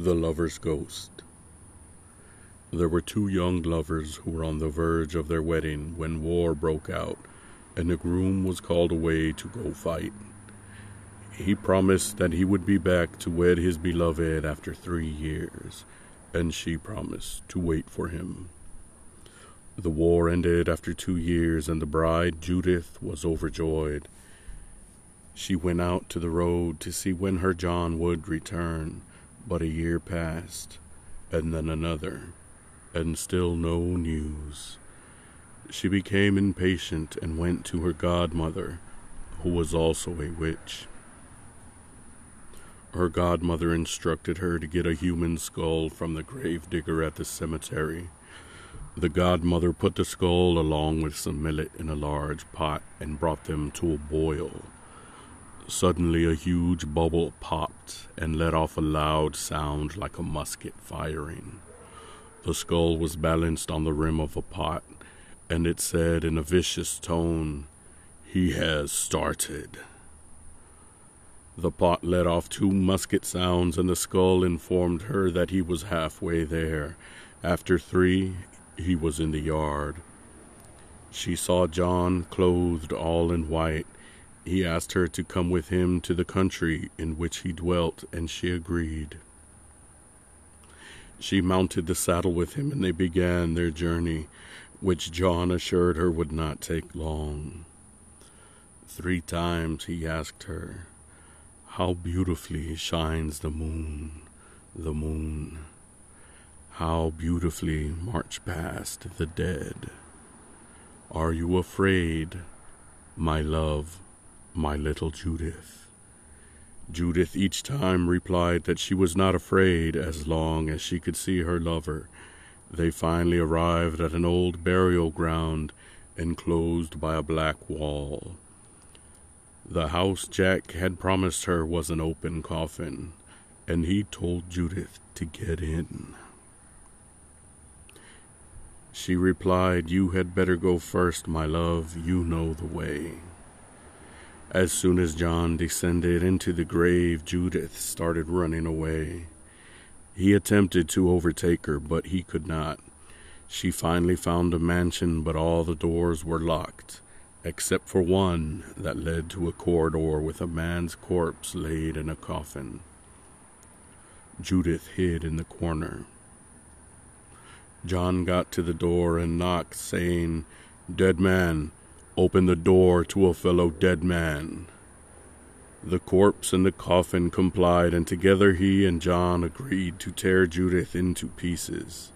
The Lover's Ghost. There were two young lovers who were on the verge of their wedding when war broke out, and the groom was called away to go fight. He promised that he would be back to wed his beloved after three years, and she promised to wait for him. The war ended after two years, and the bride, Judith, was overjoyed. She went out to the road to see when her John would return but a year passed, and then another, and still no news. She became impatient and went to her godmother, who was also a witch. Her godmother instructed her to get a human skull from the grave digger at the cemetery. The godmother put the skull along with some millet in a large pot and brought them to a boil. Suddenly, a huge bubble popped and let off a loud sound like a musket firing. The skull was balanced on the rim of a pot, and it said in a vicious tone, He has started. The pot let off two musket sounds, and the skull informed her that he was halfway there. After three, he was in the yard. She saw John clothed all in white he asked her to come with him to the country in which he dwelt, and she agreed. She mounted the saddle with him, and they began their journey, which John assured her would not take long. Three times he asked her, How beautifully shines the moon, the moon. How beautifully march past the dead. Are you afraid, my love? My little Judith. Judith each time replied that she was not afraid as long as she could see her lover. They finally arrived at an old burial ground enclosed by a black wall. The house Jack had promised her was an open coffin, and he told Judith to get in. She replied, You had better go first, my love. You know the way. As soon as John descended into the grave, Judith started running away. He attempted to overtake her, but he could not. She finally found a mansion, but all the doors were locked, except for one that led to a corridor with a man's corpse laid in a coffin. Judith hid in the corner. John got to the door and knocked, saying, Dead man, Open the door to a fellow dead man. The corpse and the coffin complied, and together he and John agreed to tear Judith into pieces.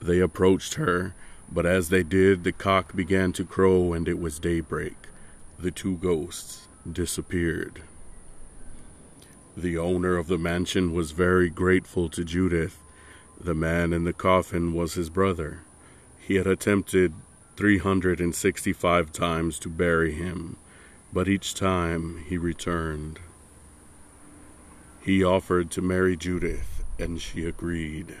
They approached her, but as they did, the cock began to crow, and it was daybreak. The two ghosts disappeared. The owner of the mansion was very grateful to Judith. The man in the coffin was his brother. He had attempted 365 times to bury him, but each time he returned. He offered to marry Judith, and she agreed.